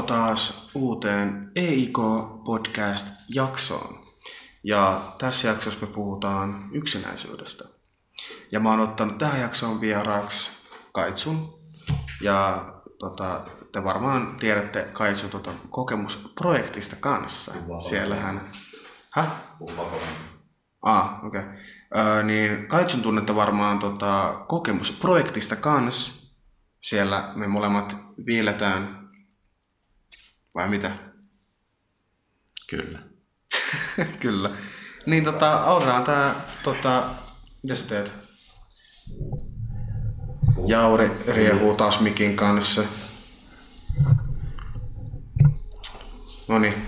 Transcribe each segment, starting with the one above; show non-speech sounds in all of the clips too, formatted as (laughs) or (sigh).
Tervetuloa taas uuteen EIK Podcast-jaksoon. Ja tässä jaksossa me puhutaan yksinäisyydestä. Ja mä oon ottanut tähän jaksoon vieraaksi Kaitsun. Ja tota, te varmaan tiedätte Kaitsun tota, kokemusprojektista kanssa. Siellähän... Häh? Ah, okei. Okay. Öö, niin Kaitsun tunnette varmaan tota, kokemusprojektista kanssa. Siellä me molemmat viiletään. Vai mitä? Kyllä. (laughs) Kyllä. Niin tota, aloitetaan tää, tota, mitä sä teet? Jauri riehuu taas mikin kanssa. Noniin.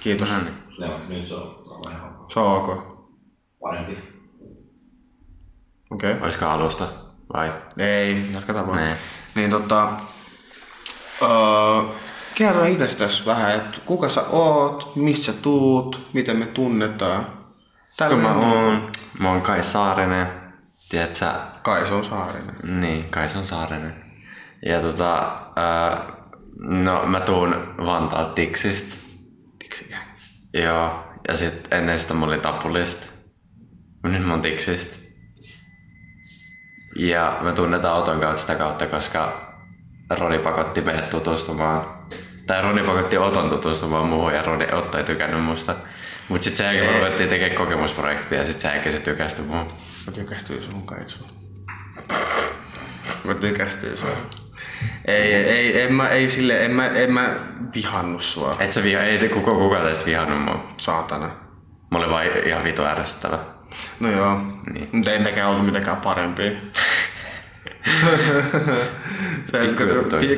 Kiitos. Niin. Joo, nyt se on ihan Se on ok. parempi. Okei. Okay. Olisiko alusta? Vai? Ei, jatketaan vaan. Nee. Niin tota... Öö, kerro itsestäsi vähän, että kuka sä oot, mistä sä tuut, miten me tunnetaan. Kun mä oon, mä oon Kai Saarinen. Tiedät sä? Kaiso Saarinen. Niin, Kaison Saarinen. Ja tota, ää, no mä tuun Vantaalta Tiksistä. Tiksikä. Joo, ja sit ennen sitä mä olin Tapulista. Nyt mä oon Tiksistä. Ja me tunnetaan auton kautta sitä kautta, koska Roni pakotti meidät tutustumaan. Tai Roni pakotti Oton tutustumaan muuhun ja Roni, Otto ei tykännyt musta. Mut sit sen jälkeen ruvettiin tekemään kokemusprojektia ja sit sen jälkeen se tykästyi muuhun. Mä tykästyin sun Kaitsu. Mä tykästyin sun. Ei, ei, en mä, ei sille, en mä, en mä vihannut sua, Et sä viha, ei te kuka, kuka teistä vihannut mua. saatana. Mä olin vaan ihan vitu ärsyttävä. No joo, Niin. mutta ei nekään ollut mitenkään parempia. Se,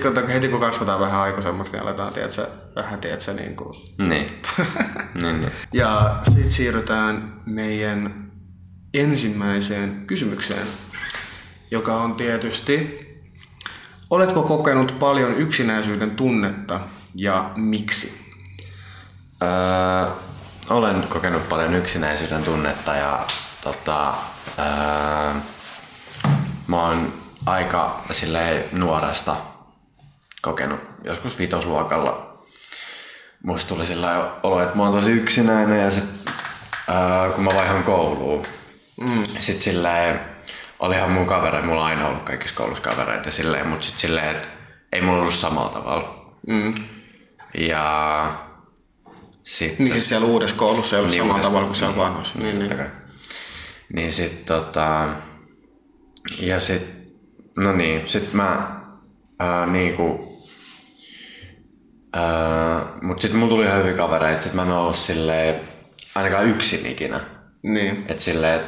kun, heti kun kasvataan vähän aikuisemmaksi, niin aletaan, tiedätkö, vähän, tiedätkö, niin kuin. Niin. (laughs) niin, niin. Ja sitten siirrytään meidän ensimmäiseen kysymykseen, joka on tietysti, oletko kokenut paljon yksinäisyyden tunnetta ja miksi? Öö, olen kokenut paljon yksinäisyyden tunnetta ja tota, öö, mä oon aika silleen nuoresta kokenut joskus vitosluokalla. Musta tuli sillä olo, että mä oon tosi yksinäinen ja sit öö, kun mä vaihan kouluun, mm. sit silleen olihan mun kavereita, mulla on aina ollut kaikissa koulussa kavereita silleen, mut sit silleen, että ei mulla ollut samalla tavalla. Mm. Ja sitten... Niin siis siellä uudessa koulussa ei ollut Niin, samalla tavalla kuin siellä vanhassa. Niin, niin. Kai. Niin sit tota... Ja sit... No niin, sit mä ää, niinku... Ää, mut sit mulla tuli ihan hyviä kavereita, sit mä en oo silleen ainakaan yksin ikinä. niin. Et silleen,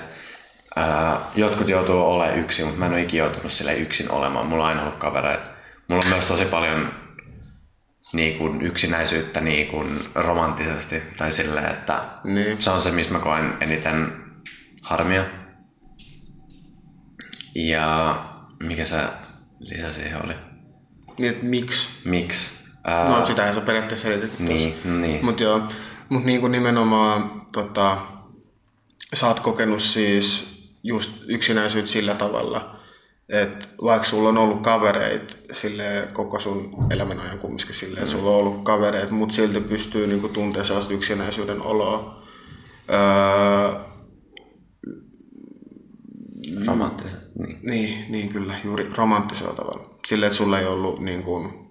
ää, jotkut joutuu olemaan yksin, mutta mä en oo ikinä joutunut sille yksin olemaan. Mulla on aina ollut kavereita. Mulla on myös tosi paljon niin kuin yksinäisyyttä niin kuin romanttisesti. Tai silleen, että Niin. se on se, missä mä koen eniten harmia. Ja mikä se lisä siihen oli? Niin, että miksi? Miksi? Ää, No sitähän sä periaatteessa selitit tuossa. niin, no niin. Mut joo, mut niinku nimenomaan tota, sä oot kokenut siis just yksinäisyyttä sillä tavalla, että vaikka sulla on ollut kavereit sille koko sun elämän ajan kumminkin silleen, että sulla on ollut kavereita, mutta silti pystyy niinku tuntemaan sellaista yksinäisyyden oloa. Öö, Romanttiset. Niin. niin, niin kyllä, juuri romanttisella tavalla. Silleen, että sulla ei ollut niin kuin,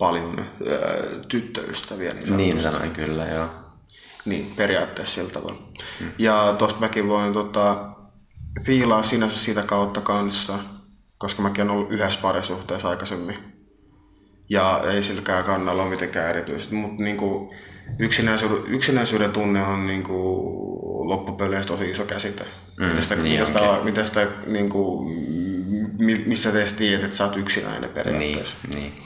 paljon öö, tyttöystäviä. Niin, niin sanoin kyllä, joo. niin periaatteessa sillä tavalla. Mm. Ja tosta mäkin voin tota, fiilaa sinänsä sitä kautta kanssa, koska mäkin olen ollut yhdessä parisuhteessa aikaisemmin. Ja ei silläkään kannalla ole mitenkään erityisesti, mutta niinku, yksinäisyyden, yksinäisyyden tunne on niinku, loppupeleissä tosi iso käsite. Mm, miten sitä, niin miten sitä, miten sitä niinku, mi- missä teistä tiedät, että sä oot yksinäinen Niin, periaatteessa. niin.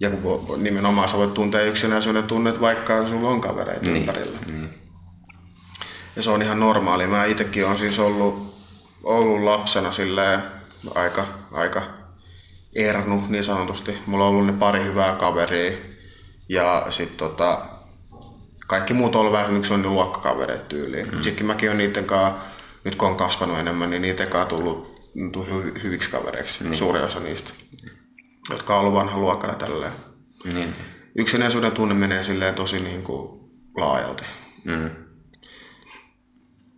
Ja kun nimenomaan sä voit tuntea yksinäisyyden tunnet, vaikka sulla on kavereita niin. ympärillä. Niin. Ja se on ihan normaali. Mä itsekin on siis ollut, ollut lapsena silleen aika, aika ernu niin sanotusti. Mulla on ollut ne pari hyvää kaveria. Ja sit tota, kaikki muut on ollut vähän semmoinen sellainen luokkakavereet tyyliin. Mm. Sitten mäkin on niiden kanssa, nyt kun on kasvanut enemmän, niin niiden kanssa tullut tullut hy- hyviksi kavereiksi, niin. suuri osa niistä. jotka on ollut vanha luokkana tälleen. Niin. Yksinäisyyden tunne menee silleen tosi niin kuin laajalti. Mm.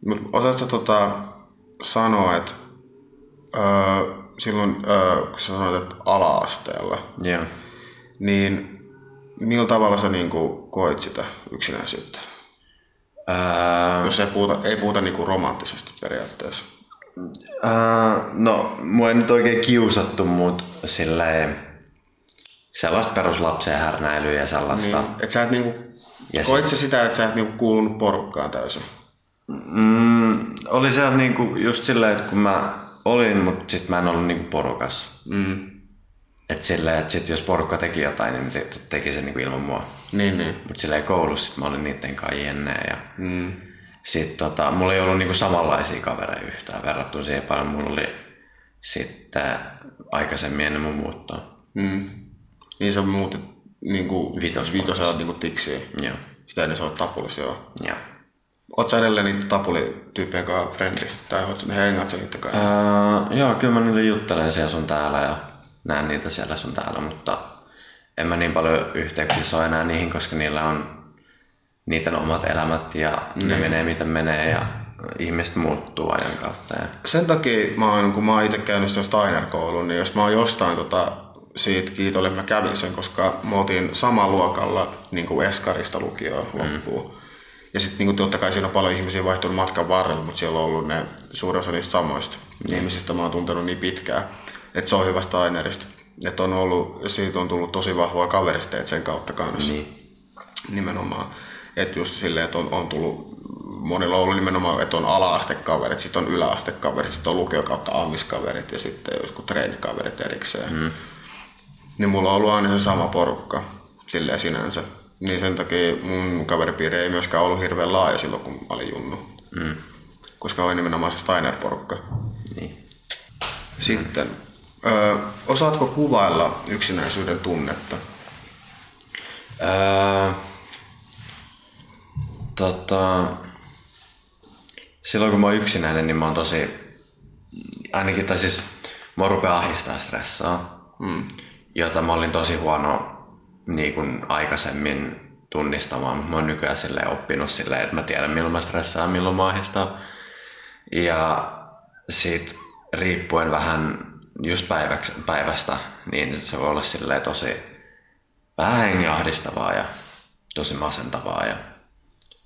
Mut osaatko tota sanoa, että öö, silloin öö, kun sä sanoit, että ala-asteella, Joo. niin millä tavalla sä niin kuin koit sitä yksinäisyyttä? Öö, Jos ei puhuta, ei puhuta niin kuin romanttisesti periaatteessa. öö, no, mua ei nyt oikein kiusattu, mutta silleen sellaista peruslapsen härnäilyä ja sellaista. Niin, et sä et niinku, Ja koit sä sitä, että sä et niinku kuulunut porukkaan täysin? Mm, oli se niinku just silleen, että kun mä olin, mutta sit mä en ollut niinku porukas. Mm. Et silleen, että sit jos porukka teki jotain, niin te- teki se niinku ilman mua. Niin, niin. Mut silleen koulussa sit mä olin niitten kanssa jenne ja Mm. sit tota, mulla ei ollut niinku samanlaisia kavereita yhtään verrattuna siihen paljon mulla oli sitten aikaisemmin ennen mun muuttoa. Mm. Niin sä muutit niinku Vitosluokassa. vitosella niinku tiksiin. Joo. Sitä ennen sä oot tapulis, joo. Joo. Oot sä edelleen niitä tapulityyppien kanssa frendi? Tai oot sä hengaat sä niiden kanssa? Öö, joo, kyllä mä niille juttelen siellä sun täällä ja näen niitä siellä sun täällä, mutta en mä niin paljon yhteyksissä ole enää niihin, koska niillä on niiden omat elämät ja ne menee miten menee ja ihmiset muuttuu ajan kautta. Ja... Sen takia mä oon, kun mä oon itse käynyt sitä Steiner-koulun, niin jos mä oon jostain tota, siitä kiitollinen, mä kävin sen, koska me oltiin samalla luokalla niin kuin Eskarista lukioon loppuun. Ja sitten niin totta kai siinä on paljon ihmisiä vaihtunut matkan varrella, mutta siellä on ollut ne suurin osa niistä samoista ihmisistä mä oon tuntenut niin pitkään, että se on hyvä Steinerista. Että on ollut, siitä on tullut tosi vahvoa kaveristeet sen kautta kanssa Niin. nimenomaan. Että just silleen, että on, on tullut, monilla on ollut nimenomaan, että on ala-astekaverit, sitten on yläastekaverit, sitten on lukio kautta amiskaverit ja sitten joskus treenikaverit erikseen. Mm. Niin mulla on ollut aina se sama porukka silleen sinänsä. Niin sen takia mun kaveripiiri ei myöskään ollut hirveän laaja silloin, kun mä olin junnu. Mm. Koska oli nimenomaan se Steiner-porukka. Niin. Sitten, ö, osaatko kuvailla yksinäisyyden tunnetta? Öö, tota, silloin kun mä oon yksinäinen, niin mä oon tosi, ainakin tai siis mua rupeaa ahistaa stressaa, mm. jota mä olin tosi huono niin kuin aikaisemmin tunnistamaan, mutta mä oon nykyään silleen oppinut silleen, että mä tiedän milloin mä stressaan, milloin mä ahistaa. Ja sit riippuen vähän just päiväks, päivästä, niin se voi olla silleen tosi vähän hengenahdistavaa ja tosi masentavaa ja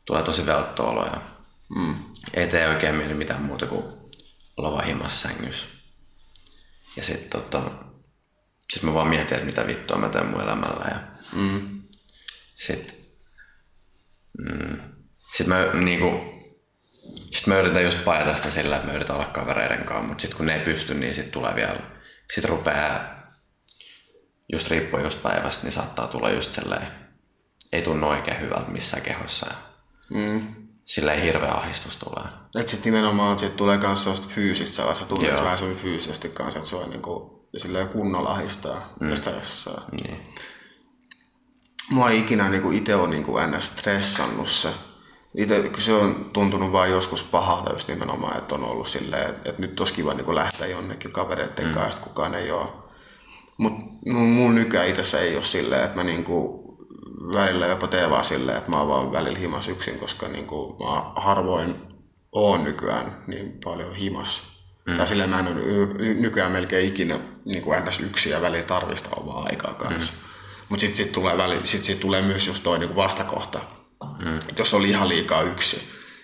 tulee tosi velttoolo ja mm. ei tee oikein mieli mitään muuta kuin olla vaan himassa sängyssä. Ja sit tota, sit mä vaan mietin, että mitä vittua mä teen mun elämällä ja Mm. sit, mm, sit mä niinku, sit mä yritän just paeta sitä sillä, että mä yritän olla kavereiden kanssa, mutta sit kun ne ei pysty, niin sit tulee vielä, sit rupeaa, just riippuen just päivästä, niin saattaa tulla just silleen, ei tunnu oikein hyvältä missään kehossa Mm. silleen hirveä ahdistus tulee. Et sit nimenomaan sit tulee kans sellaista fyysistä sellaista Joo. vähän sun fyysisesti kanssa, että se on niinku silleen kunnolla ahistaa mm. ja stressaa. Niin. Mua ei ikinä niinku ite ole niinku ns. stressannut se. Kun se on tuntunut vaan joskus pahalta just nimenomaan, että on ollut silleen, että, että nyt olisi kiva niinku lähteä jonnekin kavereiden mm. kanssa, kukaan ei ole. Mutta mun nykyään itse ei ole silleen, että mä niinku välillä jopa teen vaan silleen, että mä oon vaan välillä himas yksin, koska niinku mä harvoin oon nykyään niin paljon himas. Mm. Tai silleen mä en ole nykyään melkein ikinä niin kuin ns. yksin ja välillä tarvista omaa aikaa kanssa. Mm. Mutta sitten sit tulee, väli, sit, sit tulee myös just toi niin vastakohta. Mm. Et jos oli ihan liikaa yksi,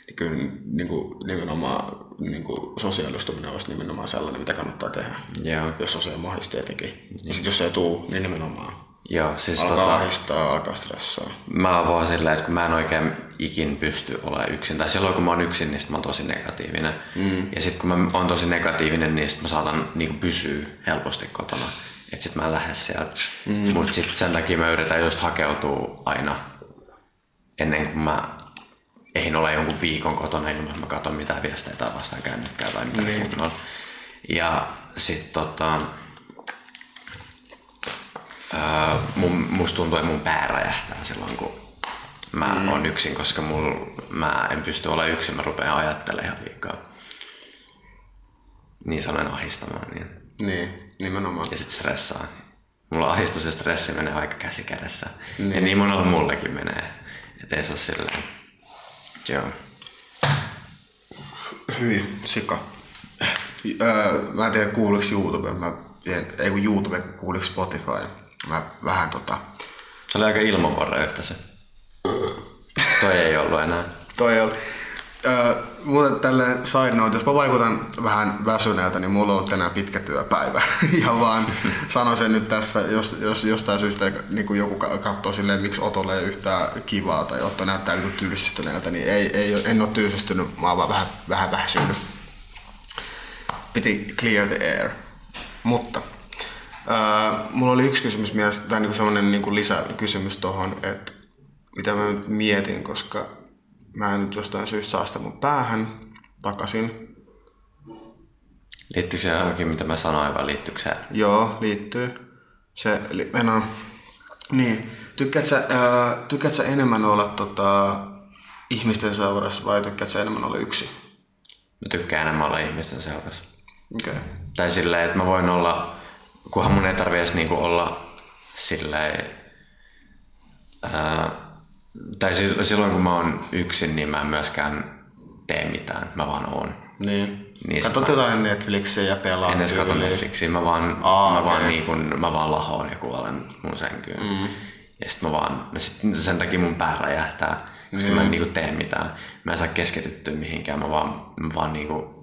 niin kyllä niin kuin, nimenomaan niin kuin sosiaalistuminen olisi nimenomaan sellainen, mitä kannattaa tehdä. Joo. Jos on se mahdollista tietenkin. Ja sitten jos ei tuu, niin nimenomaan Joo, siis alkaa tota, ahistaa, alkaa stressaa. mä oon vaan silleen, että kun mä en oikein ikin pysty olemaan yksin, tai silloin kun mä oon yksin, niin sit mä oon tosi negatiivinen. Mm. Ja sitten kun mä oon tosi negatiivinen, niin sit mä saatan niinku pysyä helposti kotona. Että sit mä en lähde sieltä. Mm. Mut sit sen takia mä yritän just hakeutua aina ennen kuin mä eihin ole jonkun viikon kotona ilman, että mä katson mitään viestejä tai vastaan kännykkää tai mitään Niin. kunnolla. Ja sit tota, Öö, mun, musta tuntuu, että mun pää räjähtää silloin, kun mä mm. oon yksin, koska mul, mä en pysty olemaan yksin, mä rupean ajattelemaan ihan liikaa. Niin sanoen ahistamaan. Niin. Niin, nimenomaan. Ja sit stressaa. mulla ahdistus ja stressi menee aika käsi kädessä. Niin. Ja niin monella mullekin menee. Et ei se ole silleen. Joo. Hyvin, sika. Öö, mä en tiedä kuuluuko YouTube, mä, ei kun YouTube, kuuluuko Spotify. Mä vähän tota... Se oli aika ilmanvarre yhteensä. Toi ei ollut enää. Toi oli. Öö, muuten tälleen side note, jos mä vaikutan vähän väsyneeltä, niin mulla on ollut tänään pitkä työpäivä. (laughs) ja vaan sanon sen nyt tässä, jos, jos jostain syystä niin joku katsoo silleen, miksi Otolle ei yhtään kivaa tai Otto näyttää niin tylsistyneeltä, niin ei, ei, en ole tylsistynyt, mä oon vaan vähän, vähän väsynyt. Piti clear the air. Mutta öö, mulla oli yksi kysymys mielessä, tai niin semmoinen niin lisäkysymys tuohon, että mitä mä nyt mietin, koska mä en nyt jostain syystä saa sitä mun päähän takaisin. Liittyykö se johonkin, mitä mä sanoin, vai liittyykö se? Joo, liittyy. Se, li, no, niin. Tykkäät sä, ää, tykkäät sä enemmän olla tota, ihmisten seurassa vai tykkäät sä enemmän olla yksin? Mä tykkään enemmän olla ihmisten seurassa. Okei. Okay. Tai silleen, että mä voin olla, kunhan mun ei tarvi edes niinku olla silleen, ää, tai silloin kun mä oon yksin, niin mä en myöskään tee mitään, mä vaan oon. Niin. niin Katsot mä... jotain Netflixiä ja pelaa. En edes katso Netflixiä, mä vaan, Aa, mä, okay. vaan niin kun, mä vaan lahoon ja kuolen mun sänkyyn. Mm. Ja sit mä vaan, sit sen takia mun pää räjähtää, koska mm. mä en niinku tee mitään. Mä en saa keskityttyä mihinkään, mä vaan, mä vaan niinku,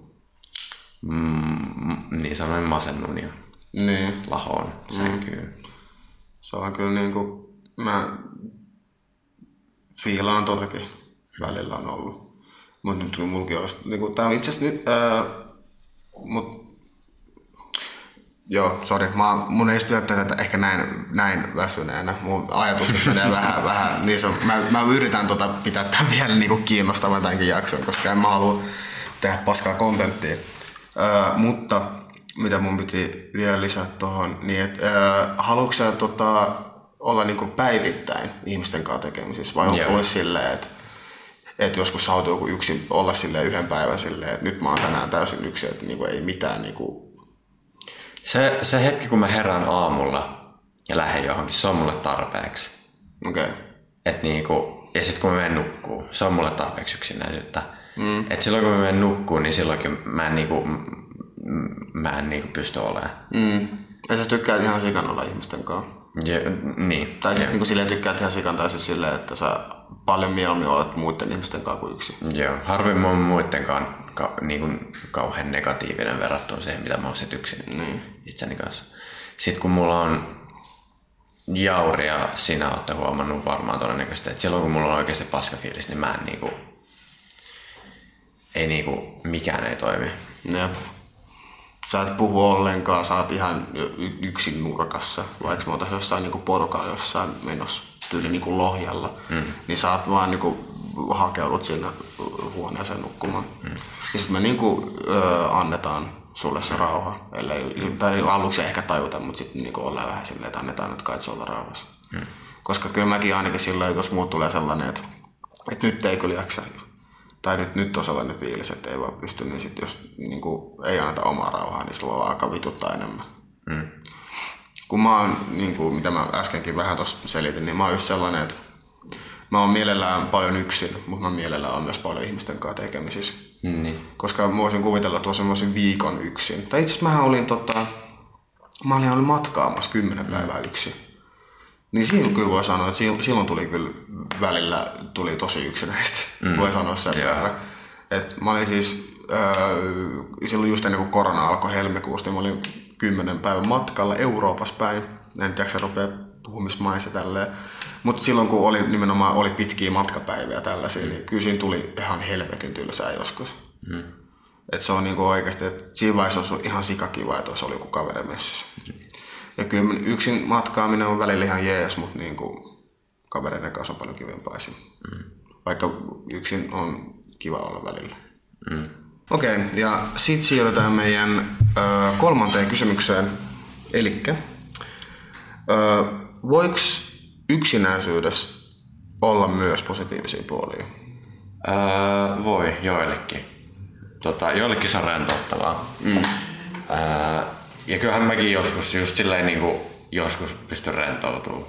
mm, niin sanoen masennun ja niin. lahoon sänkyyn. Mm. Se on kyllä niinku, mä fiilaan totakin välillä on ollut. Mutta nyt kun mulki niin kuin, tää on itse asiassa nyt, ää, mut, Joo, sori. Mun ei pitänyt tätä ehkä näin, näin väsyneenä. Mun ajatukset menee vähän, vähän niin se, mä, mä, yritän tota pitää tämän vielä niin kuin kiinnostavan tämänkin jakson, koska en mä halua tehdä paskaa kontenttia. Öö, mutta mitä mun piti vielä lisätä tuohon, niin että haluatko sä tota, olla niin kuin päivittäin ihmisten kanssa tekemisissä vai onko sulle silleen, että että joskus sä joku yksin olla sille yhden päivän silleen, että nyt mä oon tänään täysin yksin, että niinku ei mitään niinku... Se, se hetki, kun mä herään aamulla ja lähden johonkin, se on mulle tarpeeksi. Okei. Okay. Et niinku, ja sitten kun mä menen nukkuu, se on mulle tarpeeksi yksinäisyyttä. Mm. Et silloin kun mä menen nukkuu, niin silloinkin mä en, niinku, mä en niinku pysty olemaan. Mm. Ja sä tykkäät ihan sikan olla ihmisten kanssa. Ja, niin. Tai siis niin kuin silleen tykkäät ihan sikan tai siis silleen, että sä paljon mieluummin olet muiden ihmisten kanssa kuin yksin. Joo, harvemmin oon muiden kanssa ka, niin kuin kauhean negatiivinen verrattuna siihen, mitä mä oon sit yksin niin. itseni kanssa. Sitten kun mulla on Jauri ja sinä olette huomannut varmaan todennäköisesti, että silloin kun mulla on oikeasti paskafiilis, niin mä en niinku, ei niinku, mikään ei toimi. Jep sä et puhu ollenkaan, sä oot ihan yksin nurkassa, vaikka me oltaisiin jossain niin porukalla jossain menossa tyyli niin lohjalla, mm. niin sä oot vaan niin hakeudut sinne huoneeseen nukkumaan. Mm. Ja sitten me niin kuin, ö, annetaan sulle se rauha, ellei, tai aluksi ehkä tajuta, mutta sitten niin ollaan vähän silleen, että annetaan nyt kai olla rauhassa. Mm. Koska kyllä mäkin ainakin silloin, jos muut tulee sellainen, että, että nyt ei kyllä jaksa tai nyt, nyt on sellainen fiilis, että ei vaan pysty, niin sit jos niin kuin, ei anneta omaa rauhaa, niin silloin alkaa vituttaa enemmän. Mm. Kun mä oon, niin kuin, mitä mä äskenkin vähän tuossa selitin, niin mä oon just sellainen, että mä oon mielellään paljon yksin, mutta mä mielellään on myös paljon ihmisten kanssa tekemisissä. Mm. Niin. Koska mä voisin kuvitella tuossa semmoisen viikon yksin. Tai itse asiassa mä olin, tota, mä olin ollut matkaamassa kymmenen päivää yksin. Niin silloin kyllä voi sanoa, että silloin tuli kyllä välillä tuli tosi yksinäistä, mm. voi sanoa sen yeah. verran. Et mä olin siis, äh, silloin just ennen kuin korona alkoi helmikuusta, niin mä olin kymmenen päivän matkalla Euroopassa päin. En tiedä, se rupeaa puhumismaissa tälleen. Mutta silloin kun oli nimenomaan oli pitkiä matkapäiviä tällaisia, mm. niin kyllä siinä tuli ihan helvetin tylsää joskus. Mm. Et se on niinku oikeasti, että siinä vaiheessa olisi ihan sikakiva, että olisi ollut joku kaveri messissä. Mm. Ja kyllä yksin matkaaminen on välillä ihan jees, mutta niin kuin kavereiden kanssa on paljon kivempaa mm. Vaikka yksin on kiva olla välillä. Mm. Okei, okay, ja sitten siirrytään meidän ö, kolmanteen kysymykseen. Eli voiko yksinäisyydessä olla myös positiivisia puolia? Öö, voi, joillekin. Tota, joillekin se on rentouttavaa. Mm. Öö, ja kyllähän mäkin joskus just silleen niin kuin joskus pystyn rentoutumaan.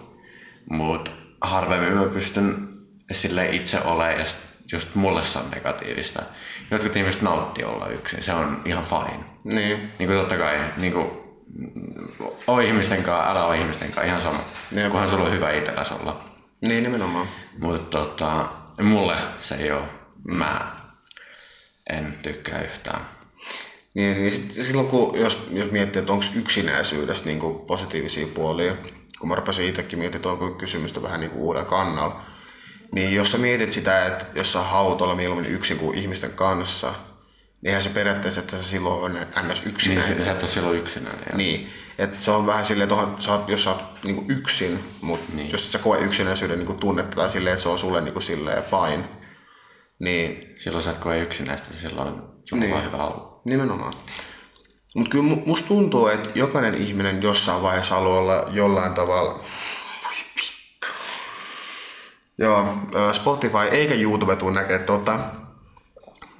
Mutta harvemmin mä pystyn sille itse olemaan ja just mulle se on negatiivista. Jotkut ihmiset nauttii olla yksin, se on ihan fine. Niin. Niin kuin totta kai, niin kuin, ole ihmisten kanssa, älä ole ihmisten kanssa, ihan sama. Jep. Kunhan sulla on hyvä itselläs olla. Niin nimenomaan. Mutta tota, mulle se ei ole. Mä en tykkää yhtään. Niin, niin sit, silloin kun, jos, jos miettii, että onko yksinäisyydestä niin kuin positiivisia puolia, kun mä rupesin itsekin miettimään tuon kysymystä vähän niin kuin uudella kannalla, niin jos sä mietit sitä, että jos sä haluat olla mieluummin yksin kuin ihmisten kanssa, niin eihän se periaatteessa, että sä silloin on ns. Niin yksinäinen. sä, sä et ole silloin yksinäinen. ja- Niin, että se on vähän silleen, että sä oot, jos sä oot niinku yksin, mutta niin. jos sä koe yksinäisyyden niinku tunnetta tai silleen, että se on sulle niinku silleen fine, niin Silloin sä et koe yksinäistä, silloin sulla on Niin. vaan hyvä olla. Nimenomaan. Mutta kyllä mu- musta tuntuu, että jokainen ihminen jossain vaiheessa haluaa olla jollain tavalla... Joo, Spotify eikä YouTube tuu näkee tota.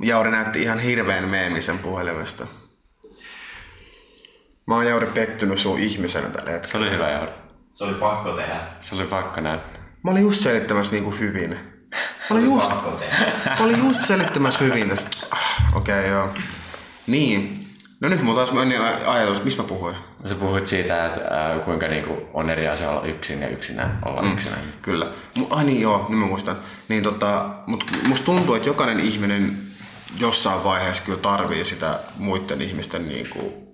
Jauri näytti ihan hirveän meemisen puhelimesta. Mä oon Jauri pettynyt sun ihmisenä tällä hetkellä. Se oli hyvä Jauri. Se oli pakko tehdä. Se oli pakko näyttää. Mä olin just selittämässä niinku hyvin. Mä olin just, Pakko tehdä. mä olin just selittämässä hyvin tästä. Ah, Okei, okay, joo. Niin. No nyt mulla taas meni aj- ajatus, mistä mä puhuin? Sä puhuit siitä, että ää, kuinka niinku on eri asia olla yksin ja yksinä olla mm. yksinäinen. Kyllä. Mu- Ai niin joo, nyt mä muistan. Niin tota, mut musta tuntuu, että jokainen ihminen jossain vaiheessa kyllä tarvii sitä muiden ihmisten niinku,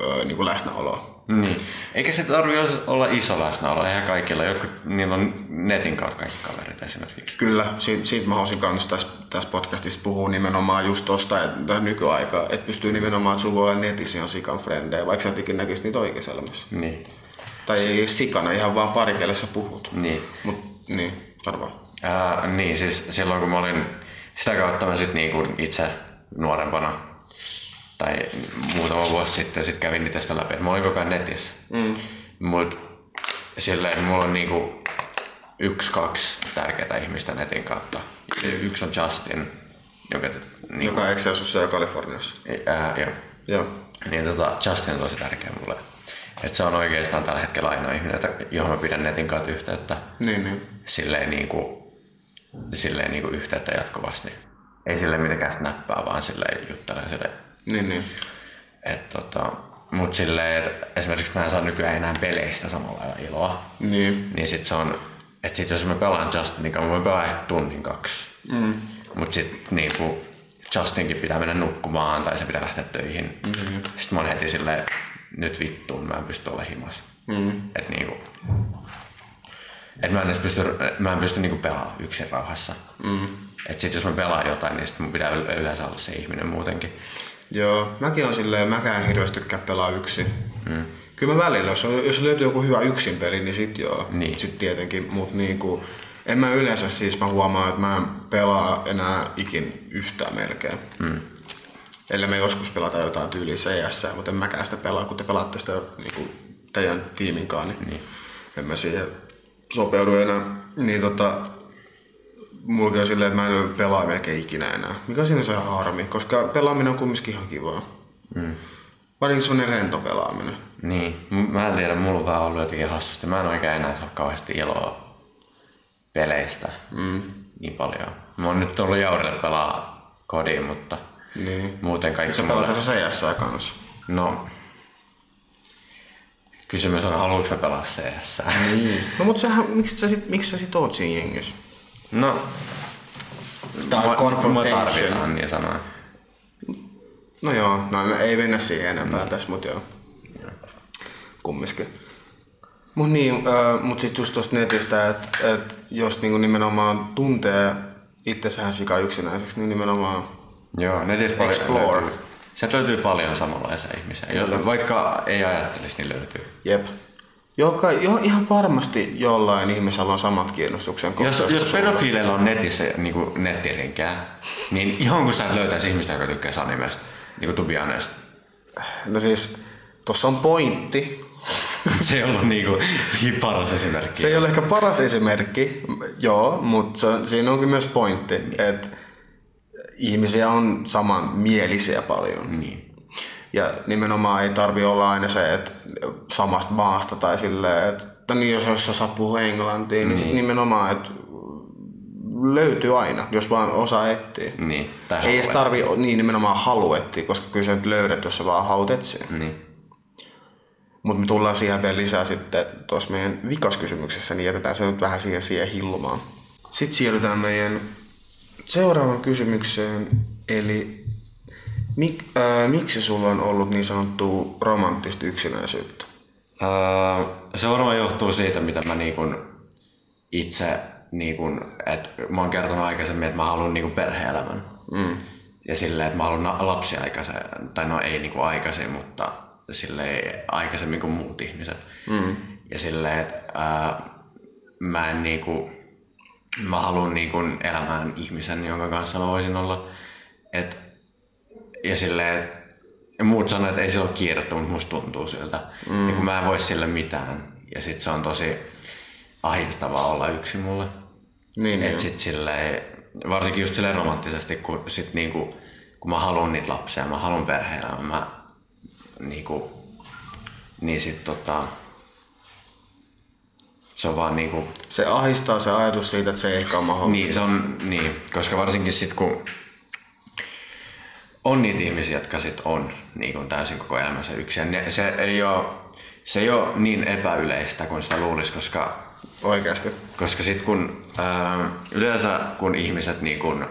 öö, niinku läsnäoloa. Niin. Eikä se tarvi olla iso läsnäolo, eihän kaikilla. Jotkut, niillä on netin kautta kaikki kaverit esimerkiksi. Kyllä, siitä, siitä mä haluaisin kanssa tässä, tässä podcastissa puhua nimenomaan just tosta, että nykyaikaa, että pystyy nimenomaan, että sulla voi olla netissä ihan sikan frendejä, vaikka sä et ikinä näkisi niitä oikeassa elämässä. Niin. Tai ei edes sikana, ihan vaan pari kielessä sä puhut. Niin. Mut niin, arvaa. Ää, niin, siis silloin kun mä olin, sitä kautta mä sit niinku itse nuorempana tai muutama vuosi sitten sit kävin niitä sitä läpi. Mä olin koko ajan netissä. Mm. Mut silleen mulla on niinku yksi, kaksi tärkeää ihmistä netin kautta. Yksi on Justin, joka niinku, Joka Excelsussa ja Kaliforniassa. ää, joo. Joo. Niin tota, Justin on tosi tärkeä mulle. Et se on oikeastaan tällä hetkellä ainoa ihminen, johon mä pidän netin kautta yhteyttä. Niin, niin. silleen, niinku, silleen niinku yhteyttä jatkuvasti. Ei sille mitenkään snappaa, vaan silleen juttelee sille. Niin, niin. Et, tota, mut silleen, et esimerkiksi mä en saa nykyään enää peleistä samalla lailla iloa. Niin. Niin sit se on, että sit jos mä pelaan Justinin kanssa, mä voin pelaa ehkä tunnin kaksi. Mm. Mut sit niinku Justinkin pitää mennä nukkumaan tai se pitää lähteä töihin. Mm-hmm. Sitten mä oon heti silleen, nyt vittuun, mä en pysty olemaan himas. Mm. Et niinku, et mä en edes pysty, mä en pysty niinku pelaamaan yksin rauhassa. Mm. Et sit jos mä pelaan jotain, niin sit mun pitää yle- yleensä olla se ihminen muutenkin. Joo, mäkin on silleen, mäkään en hirveästi tykkää pelaa yksin. Mm. Kyllä mä välillä, jos, on, jos löytyy joku hyvä yksin peli, niin sit joo. Niin. Sit tietenkin, mut niinku, en mä yleensä siis, mä huomaan, että mä en pelaa enää ikin yhtään melkein. Mm. Ellei me joskus pelata jotain tyyliä CS, mutta en mäkään sitä pelaa, kun te pelaatte sitä niinku, teidän tiiminkaan, niin, Niin. en mä siihen sopeudu enää. Niin tota, mulla on silleen, että mä en pelaa melkein ikinä enää. Mikä on siinä se harmi, koska pelaaminen on kumminkin ihan kivaa. Mm. Varsinkin semmonen rento pelaaminen. Niin, mä en tiedä, mulla on vaan ollut jotenkin hassusti. Mä en oikein enää saa kauheasti iloa peleistä Mm. niin paljon. Mä oon nyt tullut Jaurille pelaa kodiin, mutta Niin. muuten kaikki Sä mulle... pelaat tässä CS kanssa. No, kysymys on, haluanko mä pelaa CS? Niin. No mut sähän, miksi sä sit, miksi sä sit oot siinä jengissä? No, Tää on mä, mä confrontation. tarvitaan niin sanoa. No joo, no ei mennä siihen enempää mm. tässä, mut joo. Kumminkin. Mut niin, äh, mut siis just tosta netistä, että et jos niinku nimenomaan tuntee itsessään sika yksinäiseksi, niin nimenomaan Joo, netissä paljon Explore. löytyy. Sieltä löytyy paljon samanlaisia ihmisiä, joilla vaikka ei ajattelisi, niin löytyy. Jep. Joka, jo, ihan varmasti jollain ihmisellä on samat kiinnostuksen Jos, jos pedofiileilla on netissä niin kuin nettirinkää, niin ihan kun sä löytäisi ihmistä, joka tykkää animesta, niin kuin honest. No siis, tossa on pointti. (laughs) Se ei ollut niin kuin paras esimerkki. Se ei ole ehkä paras esimerkki, joo, mutta siinä onkin myös pointti, että ihmisiä on samanmielisiä paljon. Niin. Ja nimenomaan ei tarvi olla aina se, että samasta maasta tai silleen, että niin jos, jos sä puhua englantia, niin, niin. nimenomaan, että löytyy aina, jos vaan osaa etsiä. Niin. Tai Ei edes tarvi niin nimenomaan halu etsiä, koska kyllä sä nyt löydät, jos sä vaan haluat etsiä. Niin. Mutta me tullaan siihen vielä lisää sitten tuossa meidän vikaskysymyksessä, niin jätetään se nyt vähän siihen, siihen hillumaan. Sitten siirrytään meidän seuraavaan kysymykseen, eli mik, ää, miksi sulla on ollut niin sanottua romanttista yksinäisyyttä? Öö, se varmaan johtuu siitä, mitä mä niinku itse, niinku, että mä oon kertonut aikaisemmin, että mä haluan niinku perhe-elämän. Mm. Ja silleen, että mä haluan lapsia aikaisin, tai no ei niinku aikaisin, mutta silleen aikaisemmin kuin muut ihmiset. Mm. Ja silleen, että ää, mä en niinku, mä haluan niinku elämään ihmisen, jonka kanssa mä voisin olla. Et, ja silleen, että muut sanoo, että ei sillä ole kiirettä, mutta musta tuntuu siltä. Mm. Ja kun mä en voi sille mitään. Ja sit se on tosi ahdistavaa olla yksin mulle. Niin, Et sit silleen, varsinkin just silleen romanttisesti, kun, sit niinku, kun mä haluan niitä lapsia, mä haluan perhe-elämän, mä niinku, niin sit tota, se on vaan niinku, Se ahistaa se ajatus siitä, että se ei ehkä ole mahdollista. niin, se on, niin, koska varsinkin sit kun on niitä ihmisiä, jotka sit on niin kuin täysin koko elämänsä yksin. Ne, se, ei ole, se ei ole niin epäyleistä kuin sitä luulisi, koska, Oikeasti. koska sit kun ää, yleensä kun ihmiset niin kun,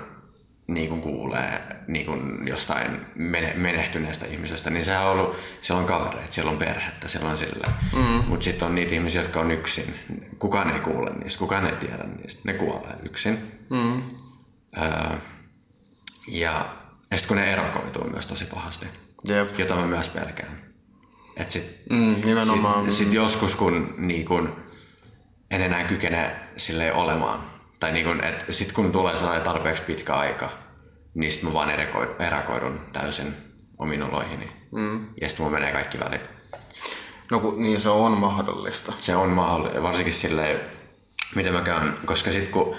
niin kun kuulee niin kun jostain mene, menehtyneestä ihmisestä, niin sehän on ollut, siellä on kavereita, siellä on perhettä, siellä on sillä. Mm. Mutta sitten on niitä ihmisiä, jotka on yksin. Kukaan ei kuule niistä, kukaan ei tiedä niistä. Ne kuolee yksin. Mm. Ää, ja, ja sitten kun ne erakoituu myös tosi pahasti, Jep. jota mä myös pelkään. Et sit, Mm, nimenomaan. sit, sit joskus kun, niin kun en enää kykene silleen olemaan, tai niin kun, et sit kun tulee sellainen tarpeeksi pitkä aika, niin sit mä vaan erakoidun, täysin omiin oloihini. Mm. Ja sit mulla menee kaikki välit. No kun, niin se on mahdollista. Se on mahdollista, varsinkin silleen, miten mä käyn, koska sit kun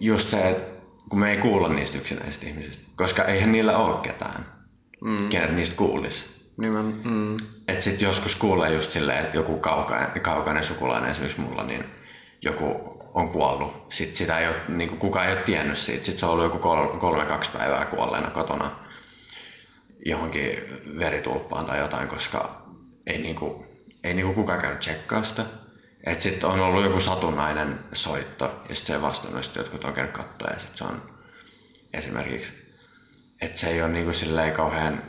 just se, että kun me ei kuulla niistä yksinäisistä ihmisistä, koska eihän niillä ole ketään, mm. kenet niistä kuulisi. Nimen, mm. Että sit joskus kuulee just silleen, että joku kaukainen, kaukainen sukulainen esimerkiksi mulla, niin joku on kuollut. Sitten sitä ei ole, niin kuin kukaan ei ole tiennyt siitä. Sitten se on ollut joku kolme, kolme kaksi päivää kuolleena kotona johonkin veritulppaan tai jotain, koska ei, niinku, ei niinku kukaan käynyt tsekkaa sitä. Et sit on ollut joku satunnainen soitto ja sit se ei vastannut, sit jotkut on käynyt katsoa ja sit se on esimerkiksi, että se ei ole niinku silleen kauhean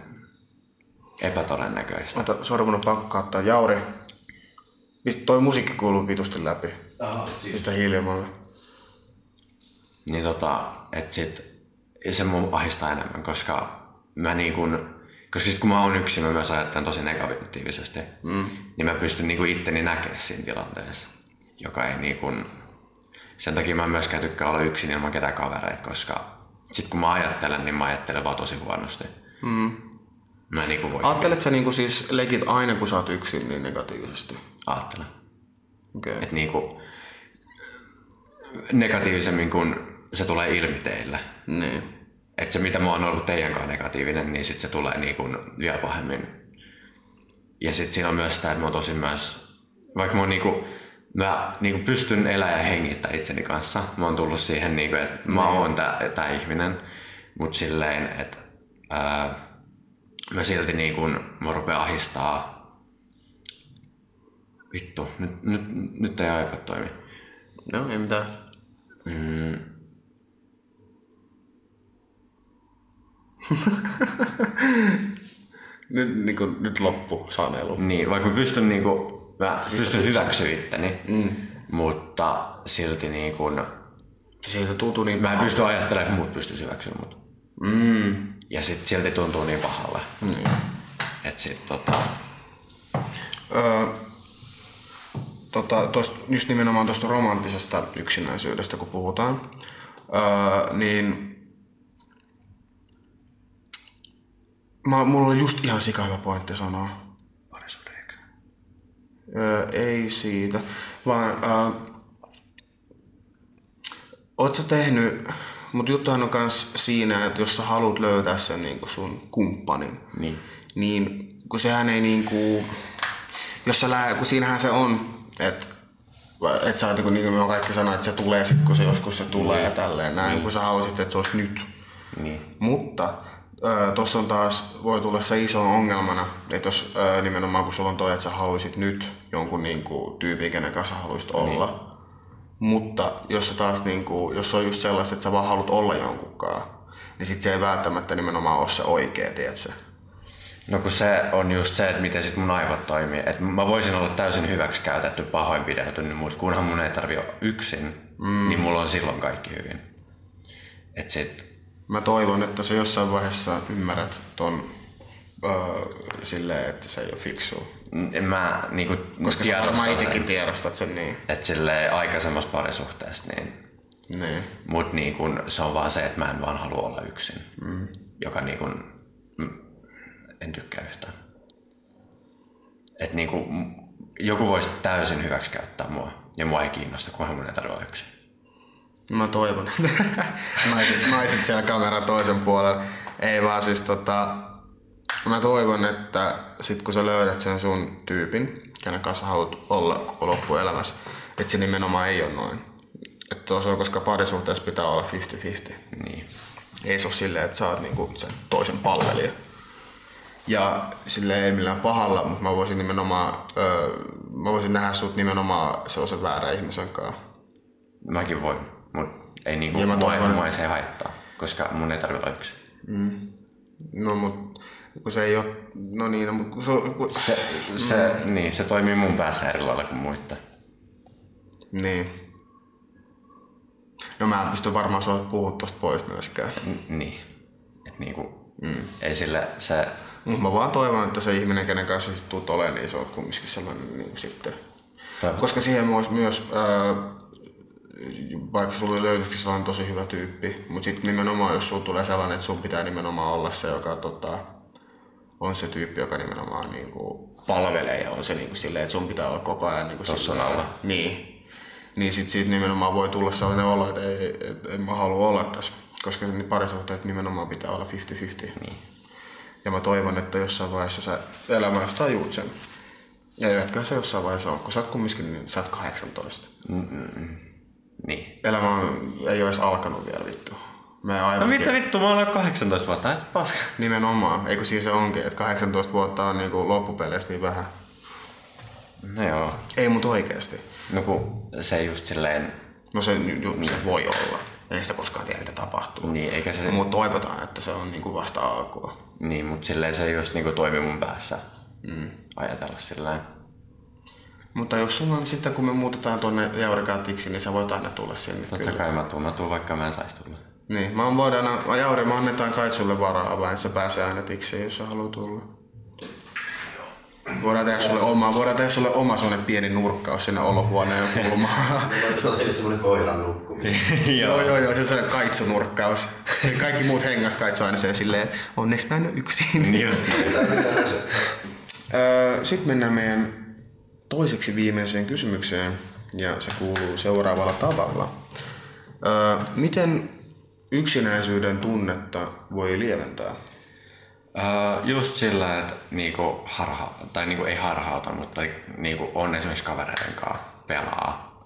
epätodennäköistä. Ota, on pakko katsoa. Jauri, mistä toi musiikki kuuluu vitusti läpi? Siis Mistä hiljemmalle? Niin tota, et sit, ja se mun ahistaa enemmän, koska mä niin kun, koska sit kun mä oon yksin, mä myös ajattelen tosi negatiivisesti, mm. niin mä pystyn niinku itteni näkemään siinä tilanteessa, joka ei niin kun, sen takia mä en myöskään tykkää olla yksin ilman ketään kavereita, koska sit kun mä ajattelen, niin mä ajattelen vaan tosi huonosti. Mm. Mä niinku voi Ajattelet sä niinku siis legit aina, kun sä oot yksin, niin negatiivisesti? ajattelen. Okei. Okay. Että niinku, negatiivisemmin kun se tulee ilmi teille. Niin. Että se mitä mä oon ollut teidän kanssa negatiivinen, niin sit se tulee niinku vielä pahemmin. Ja sit siinä on myös sitä, että mä oon tosi myös, vaikka mä oon niinku, mä niinku pystyn elämään ja hengittää itseni kanssa. Mä oon tullut siihen, niinku, että mä oon tää, tää ihminen. Mut silleen, että ää, mä silti niinku, mä rupean ahistaa. Vittu, nyt, nyt, nyt ei iPhone toimi. No, ei mitään. Mm, (laughs) Nyt, niinku, nyt loppu sanelu. Niin, vaikka mä pystyn, niinku, mä pystyn hyväksyä itteni, mm. mutta silti niinku, Siitä tuntuu niin mä en pysty ajattelemaan, että muut pystyisi hyväksyä mut. Mm. Ja sit silti tuntuu niin pahalle. Niin. Et sit tota, Öö, tota, tosta, just nimenomaan tuosta romanttisesta yksinäisyydestä, kun puhutaan, öö, niin mä, mulla oli just ihan sikaava pointti sanoa. parisuhdeeksi. Öö, ei siitä, vaan öö, oot sä tehnyt Mutta juttuhan on myös siinä, että jos sä haluat löytää sen niinku sun kumppanin, Niin. niin kun sehän ei niinku, jos sä lää, kun siinähän se on, että et sä niin kuin me kaikki sanoa, että se tulee sit kun se joskus se tulee ja tälleen näin, kun sä haluaisit, että se olisi nyt. Niin. Mutta tuossa on taas, voi tulla se iso ongelmana, että jos ö, nimenomaan kun sulla on toi, että sä haluaisit nyt jonkun niinku, tyypin, kenen kanssa haluaisit olla. Mutta jos sä taas, niinku, jos se on just sellaista, että sä vaan haluat olla jonkunkaan, niin sit se ei välttämättä nimenomaan ole se oikea, tiedätkö? No kun se on just se, että miten sit mun aivot toimii. Et mä voisin olla täysin hyväksikäytetty, pahoinpidelty, niin mutta kunhan mun ei tarvi olla yksin, mm. niin mulla on silloin kaikki hyvin. Et sit, Mä toivon, että sä jossain vaiheessa ymmärrät ton öö, silleen, että se ei ole fiksua. en mä niinku Koska sä varmaan itsekin tiedostat sen niin. että silleen aikaisemmassa parisuhteessa, niin niin. Mut niin kun, se on vaan se, että mä en vaan halua olla yksin. Mm. Joka niin kun, mm, en tykkää yhtään. Et niin kun, joku voisi täysin hyväksikäyttää mua. Ja mua ei kiinnosta, kunhan mun ei tarvitse yksin. Mä toivon. naiset, (laughs) naiset siellä kameran toisen puolella. Ei vaan siis tota... Mä toivon, että sit kun sä löydät sen sun tyypin, kenen kanssa haluat olla koko loppuelämässä, että se nimenomaan ei ole noin. Että on, koska parisuhteessa pitää olla 50-50. Niin. Ei se ole silleen, että sä oot niinku sen toisen palvelija. Ja sille ei millään pahalla, mutta mä voisin nimenomaan, öö, mä voisin nähdä sut nimenomaan sellaisen väärän ihmisen kanssa. Mäkin voin, mut ei niinku, Ja mä mua, toivon- mua ei se haittaa. Koska mun ei tarvitse olla yksin. No mut kun se ei oo, no niin, no, mut kun se, kun, Se, se, mm. niin, se toimii mun päässä eri lailla kuin muiden. niin. No mä en pysty varmaan sua puhua tosta pois myöskään. N- niin. Et niinku, mm. ei sille se... Mut mä vaan toivon, että se ihminen, kenen kanssa sit tuut olemaan, niin se on kumminkin sellainen niin sitten. Toivon. Koska siihen myös, myös ää, vaikka sulle löytyisikin sellainen tosi hyvä tyyppi, mutta sitten nimenomaan jos sulla tulee sellainen, että sun pitää nimenomaan olla se, joka tota, on se tyyppi, joka nimenomaan niin kuin, palvelee ja on se niin kuin, silleen, että sun pitää olla koko ajan niin kuin, silleen- alla. Niin. Niin sit siitä nimenomaan voi tulla sellainen olo, että ei, et, en mä halua olla tässä. Koska ne parisuhteet nimenomaan pitää olla 50-50. Niin. Ja mä toivon, että jossain vaiheessa sä elämässä tajuut sen. Ja eivätköhän se jossain vaiheessa on, kun sä oot kumminkin, niin sä oot 18. Niin. Elämä on, ei ole edes alkanut vielä vittu. Mä No aivan mitä vittu, mä olen 18 vuotta, tästä paska. Nimenomaan, eikö siis se onkin, että 18 vuotta on niinku loppupeleissä niin vähän. No joo. Ei mut oikeesti. No kun se just silleen, No se, ju- se voi olla. Ei sitä koskaan tiedä, mitä tapahtuu. niin eikä se, Mutta toivotaan, että se on niinku vasta alkua. niin, mut silleen se just niinku toimi mun päässä. Mm. Ajatella silleen. Mutta jos sulla on sitten, kun me muutetaan tuonne Jaurikaatiksi, niin sä voit aina tulla sinne. Totta kai mä tuun, mä tuun vaikka mä en sais tulla. Niin, mä oon voidaan, Jauri, mä annetaan kai sulle varaa, vai se pääsee aina tiksiin, jos sä haluat tulla. Voidaan tehdä sulle oma, voidaan tehdä sulle oma sellainen pieni nurkkaus sinne olohuoneen kulmaan. (laughs) Se on sille semmoinen koiran nukkuminen. (laughs) joo, joo, joo, se on sellainen kaitsunurkkaus. (laughs) Kaikki muut hengas kaitsu aina sen silleen, onneksi mä en ole yksin. Niin Sitten mennään meidän toiseksi viimeiseen kysymykseen, ja se kuuluu seuraavalla tavalla. Öö, Miten yksinäisyyden tunnetta voi lieventää? Uh, just sillä, että niinku harha, tai niinku ei harhauta, mutta niinku on esimerkiksi kavereiden kanssa pelaa.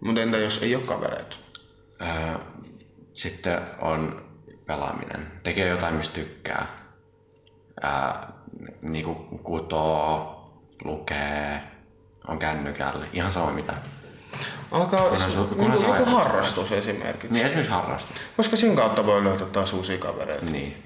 Mutta entä jos ei ole kavereita? Uh, sitten on pelaaminen. Tekee jotain, mistä tykkää. Uh, niinku kutoo, lukee, on kännykällä, ihan sama mitä. Alkaa Kunhan niin kunhan joku ajatus. harrastus esimerkiksi. Niin esimerkiksi harrastus. Koska sen kautta voi löytää taas uusia kavereita. Niin.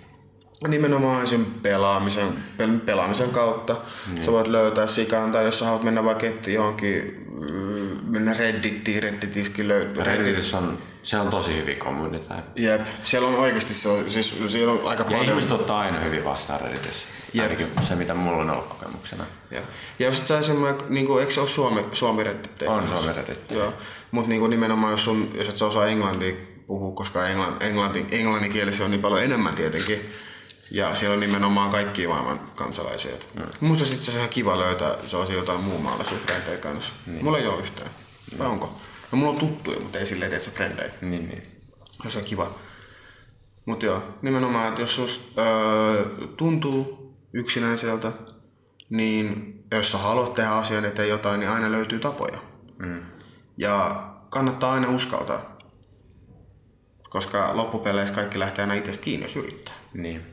Nimenomaan sen pelaamisen, pel- pelaamisen kautta. Mm. Sä voit löytää sikaan, tai jos sä haluat mennä vaikka johonkin, mm, mennä Reddittiin, Redditiski löytyy. Redditissä on, se on tosi hyvin community. Jep, siellä on oikeasti se on, siis siellä on aika Ja paljon. ihmiset ottaa aina hyvin vastaan Redditissä. Jep. Ainakin se, mitä mulla on ollut kokemuksena. Ja, ja jos sä semmoinen, niinku, eikö se ole Suomi, Suomi Reddit? On Suomi Reddit. Joo, mutta niinku nimenomaan jos, sun, jos et sä osaa englantia puhua, koska englanti, englanti, englanninkielisiä on niin paljon enemmän tietenkin, ja siellä on nimenomaan kaikki maailman kansalaisia. Mm. Musta sitten se on ihan kiva löytää sellaisia jotain muun maalaisia frendejä kanssa. Niin. Mulla ei ole yhtään. Vai onko? No mulla on tuttuja, mutta ei silleen, että se frendejä. Niin, niin. Se on kiva. Mutta joo, nimenomaan, että jos susta öö, tuntuu yksinäiseltä, niin jos sä haluat tehdä asian eteen jotain, niin aina löytyy tapoja. Mm. Ja kannattaa aina uskaltaa. Koska loppupeleissä kaikki lähtee aina itsestä kiinni, jos yrittää. Niin.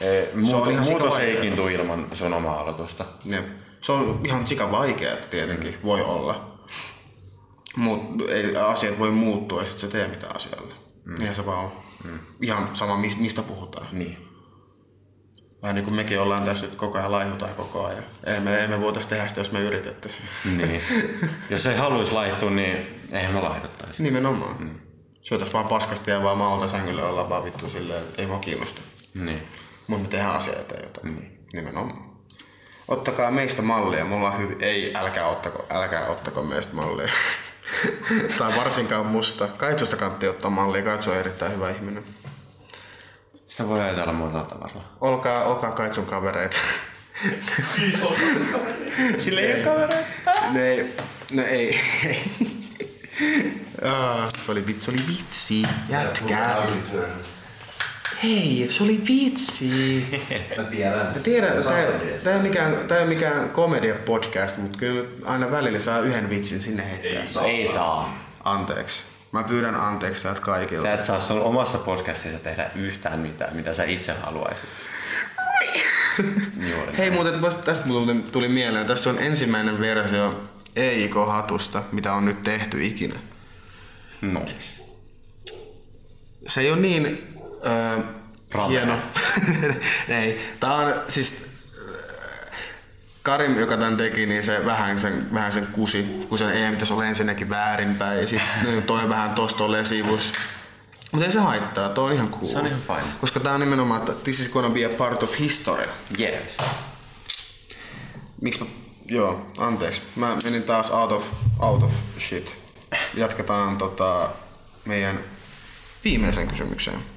Ei, muutos, ihan muutos ei tule ilman sun omaa aloitusta. Jep. Se on ihan sika vaikeaa tietenkin, voi olla. Mutta ei asiat voi muuttua, jos et sä tee mitään asialle. Mm. Niinhän se vaan on. Mm. Ihan sama, mis- mistä puhutaan. Niin. Vähän niin kuin mekin ollaan tässä nyt koko ajan laihutaan koko ajan. Ei me, ei me voitais tehdä sitä, jos me yritettäisiin. niin. (laughs) Jos ei haluaisi laihtua, niin eihän me laihduttaisi. Nimenomaan. Mm. Syötäis vaan paskasti ja vaan maalta sängylle ollaan vaan vittu silleen, että ei mua kiinnosta. Niin. Mutta me tehdään asioita jotain. Mm. Nimenomaan. Ottakaa meistä mallia. Mulla on hyvin... Ei, älkää ottako, älkää ottako meistä mallia. (laughs) (laughs) tai varsinkaan musta. Kaitsusta kannattaa ottaa mallia. Kaitsu on erittäin hyvä ihminen. Sitä voi ajatella muuta tavalla. Olkaa, olkaa Kaitsun kavereita. (laughs) Sille ei ole kavereita. ne ei... Ne ei. (laughs) Ah, se oli vitsi, se oli vitsi. Jätkää. Hei, se oli vitsi. (laughs) Mä tiedän. Mä tiedän, tää, tää, ei ole mikään, tää ei ole mikään komedia podcast, mutta kyllä aina välillä saa yhden vitsin sinne heittää. Ei saa. Ei saa. Anteeksi. Mä pyydän anteeksi täältä kaikilta. Sä et saa sun omassa podcastissa tehdä yhtään mitään, mitä sä itse haluaisit. (laughs) Juuri. Hei muuten, tästä muuten tuli mieleen. Tässä on ensimmäinen versio EIK-hatusta, mitä on nyt tehty ikinä. No. Se ei ole niin Ravea. hieno. (laughs) ei. Tää on siis... Karim, joka tän teki, niin se vähän sen, vähän sen kusi, kun sen ei pitäisi olla ensinnäkin väärinpäin. Ja sitten (laughs) toi vähän tosta tolleen sivus. Mutta ei se haittaa, toi on ihan cool. Se on ihan fine. Koska tää on nimenomaan, että this is gonna be a part of history. Yes. Miksi mä... Joo, anteeksi. Mä menin taas out of, out of shit. Jatketaan tota, meidän viimeiseen kysymykseen.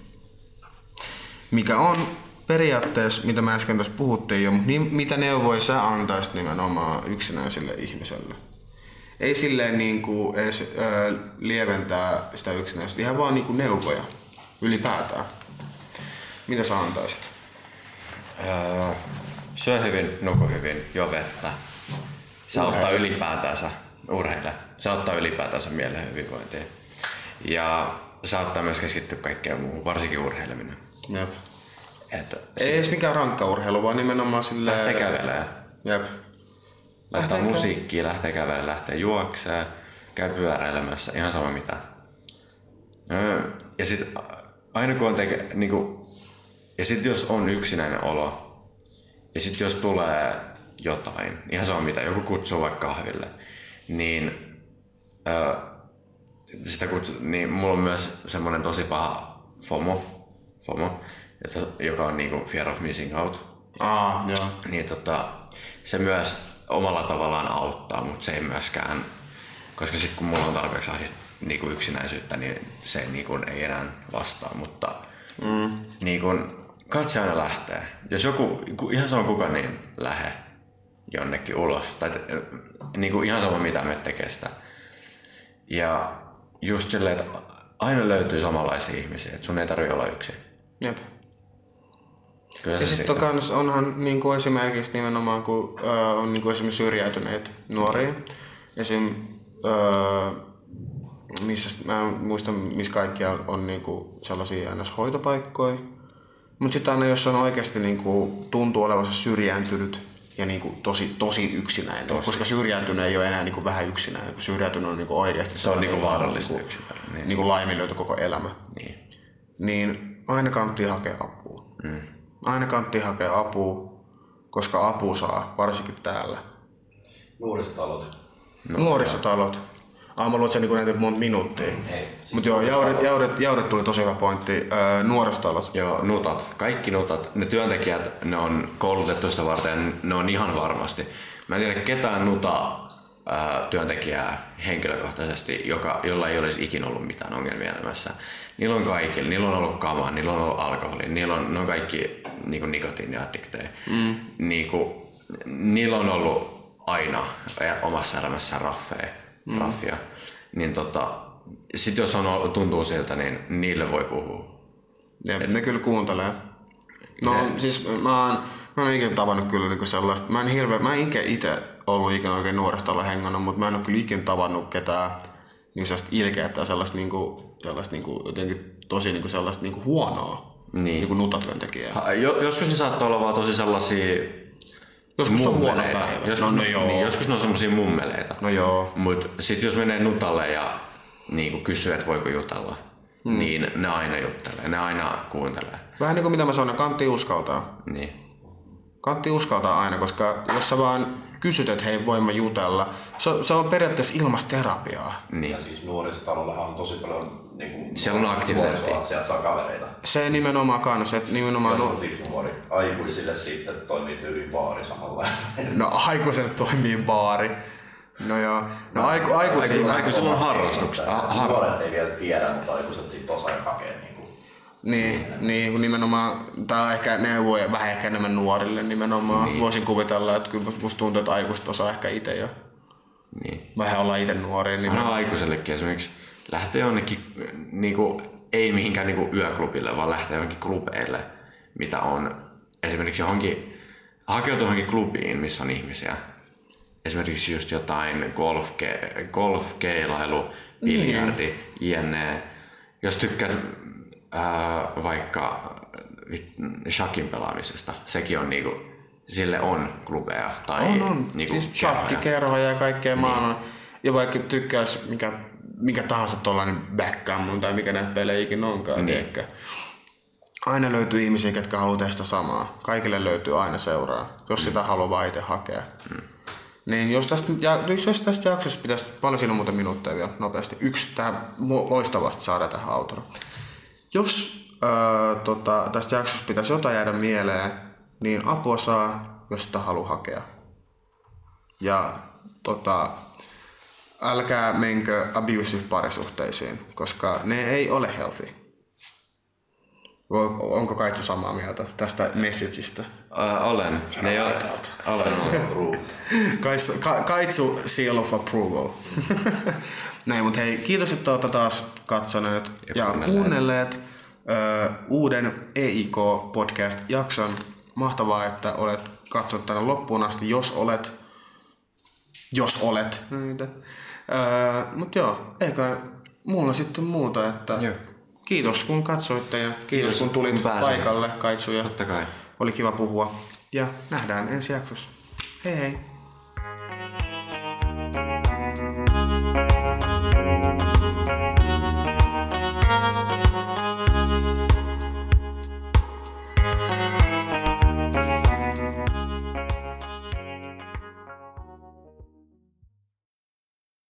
Mikä on periaatteessa, mitä mä äsken tuossa puhuttiin jo, mutta niin, mitä neuvoja sä antaisit nimenomaan yksinäiselle ihmiselle? Ei silleen niin kuin edes äh, lieventää sitä yksinäisyyttä, ihan vaan niin kuin neuvoja ylipäätään. Mitä sä antaisit? Öö, syö hyvin, nuku hyvin, juo vettä. Se auttaa Urheile. ylipäätänsä, urheile. Se auttaa ylipäätänsä mielen hyvinvointiin. Ja se auttaa myös keskittyä kaikkeen muuhun, varsinkin urheileminen. Jep. Että Ei edes mikään rankka urheilu, vaan nimenomaan silleen... lähtee kävelemään. Jep. Laittaa Lähtee musiikkia, lähtee kävelemään, lähtee juokseen, käy pyöräilemässä, ihan sama mitä. Öö, Ja sit aina kun on teke, niinku, ja sit jos on yksinäinen olo, ja sit jos tulee jotain, ihan sama mitä, joku kutsuu vaikka kahville, niin, öö, sitä kutsu, niin mulla on myös semmonen tosi paha FOMO, FOMO että- joka on niinku fear of missing out Aa, joo. niin tota, se myös omalla tavallaan auttaa, mutta se ei myöskään, koska sitten kun mulla on tarpeeksi ahdi- niinku yksinäisyyttä, niin se niinku ei enää vastaa, mutta mm. niinku, katse aina lähtee. Jos joku, ku- ihan sama kuka, niin lähe jonnekin ulos. Tai te- niinku ihan sama mitä me tekee sitä. Ja just silleen, että aina löytyy samanlaisia ihmisiä, että sun ei tarvitse olla yksin. Jep. Kyllä Ja sitten kans onhan niin kuin esimerkiksi nimenomaan, kun ö, on niin kuin esimerkiksi syrjäytyneitä nuoria. Esim. Ö, missä, mä en muista, missä kaikkia on niin kuin sellaisia ns. hoitopaikkoja. Mutta sitten aina jos on oikeasti niin kuin, tuntuu olevansa syrjääntynyt ja niin kuin, tosi, tosi yksinäinen, tosi. koska syrjäytynyt ei ole enää niin kuin, vähän yksinäinen, kun syrjäytynyt on niin kuin, oikeasti Se on niinku sellainen, vaarallista niin kuin, niin. niin kuin laiminlyöty koko elämä Niin. niin aina kannattaa hakea apua. Mm. Aina kannattaa hakea apua, koska apu saa, varsinkin täällä. Nuorisotalot. No, Nuorisotalot. Ah, mä luulen, että se niinku näitä monta minuuttia. Ei, siis Mutta joo, Jauret, Jauret, Jauret tuli tosi hyvä pointti. Öö, nuorisotalot. Joo, nutat. Kaikki nutat. Ne työntekijät, ne on koulutettu sitä varten, ne on ihan varmasti. Mä en tiedä ketään nuta ää, työntekijää henkilökohtaisesti, joka, jolla ei olisi ikinä ollut mitään ongelmia elämässä. Niillä on kaikilla. Niillä on ollut kamaa, niillä on ollut alkoholi, niillä on, ne on kaikki niin nikotiiniaddikteja. Mm. Niin kuin, niillä on ollut aina omassa elämässään raffeja, mm. raffia. Niin tota, sit jos on, tuntuu siltä, niin niille voi puhua. Ja ne kyllä kuuntelee. No siis mä oon, mä en ikinä tavannut kyllä niinku sellaista, mä en hirveä, mä en ikinä itse ollut ikinä oikein nuoresta olla hengannut, mutta mä en ole kyllä ikinä tavannut ketään niin sellaista ilkeä tai sellaista niinku, sellaista niinku jotenkin tosi niinku sellaista niinku huonoa Niin. niinku nutatyöntekijää. Ha, jo, joskus ne saattaa olla vaan tosi sellaisia Joskus on huono mummeleita. päivä. Joskus, no, no joo. Niin, joskus ne on semmosia mummeleita. No joo. Mut sit jos menee nutalle ja niin kysyy, että voiko jutella, hmm. niin ne aina juttelee, ne aina kuuntelee. Vähän niin kuin mitä mä sanon, kantti uskaltaa. Niin. Kantti uskaltaa aina, koska jos sä vaan kysyt, että hei voimme jutella, se, on- se on periaatteessa ilmasta terapiaa. Niin. Ja siis nuorisotalollahan on tosi paljon niin kuin, Siellä on aktiviteettia. Sieltä saa kavereita. Se nimenomaan kanssa, että nimenomaan... Jos on siis nuori. Aikuisille sitten toimii tyyliin baari samalla. no aikuiselle toimii baari. No joo. No aiku, aikuisille... Aikuisilla on harrastuksia. ha- har- Nuoret ei vielä tiedä, mutta aikuiset sitten osaa hakea niin kuin, Niin, niin kun nimenomaan, tää on ehkä neuvoja vähän ehkä enemmän nuorille nimenomaan. Niin. Voisin kuvitella, että kyllä musta tuntuu, että aikuiset osaa ehkä itse jo. niin. Vähän olla itse nuoria. Niin Aina aikuisellekin esimerkiksi lähtee jonnekin, niinku, ei mihinkään niinku yöklubille, vaan lähtee jonnekin klubeille, mitä on esimerkiksi johonkin, hakeutuu johonkin klubiin, missä on ihmisiä. Esimerkiksi just jotain golfke, golfkeilailu, biljardi, jne. Jos tykkäät ää, vaikka shakin pelaamisesta, sekin on niinku, sille on klubeja tai on, on. niinku siis kerhoja. shakkikerhoja ja kaikkea niin. maailman. Ja vaikka tykkäis mikä, mikä tahansa tollanen backgammon tai mikä näitä pelejä ikinä onkaan, niin. Aina löytyy ihmisiä, ketkä haluaa tehdä sitä samaa. Kaikille löytyy aina seuraa, jos sitä haluaa vaan itse hakea. Mm. Niin jos tästä, ja, jos tästä jaksosta pitäisi, paljon siinä on muuten minuutteja vielä nopeasti, yksi tähän loistavasti saada tähän autoon. Jos öö, tota, tästä jaksosta pitäisi jotain jäädä mieleen, niin apua saa, jos sitä haluaa hakea. Ja tota, älkää menkö abusive parisuhteisiin, koska ne ei ole healthy. Onko Kaitsu samaa mieltä tästä messageista? Ää, olen. Ne ole, olen. (laughs) Kaitsu, ka, Kaitsu seal of approval. (laughs) Näin, mutta hei, kiitos, että olette taas katsoneet ja, ja kuunnelleet. kuunnelleet ö, uuden EIK-podcast-jakson. Mahtavaa, että olet katsonut tänne loppuun asti, jos olet. Jos olet. Öö, mutta joo, eikä mulla sitten muuta, että Joo. kiitos kun katsoitte ja kiitos, Kiitos, kun tulit kun paikalle, Kaitsu. Ja Totta kai. oli kiva puhua ja nähdään ensi jaksossa. Hei hei!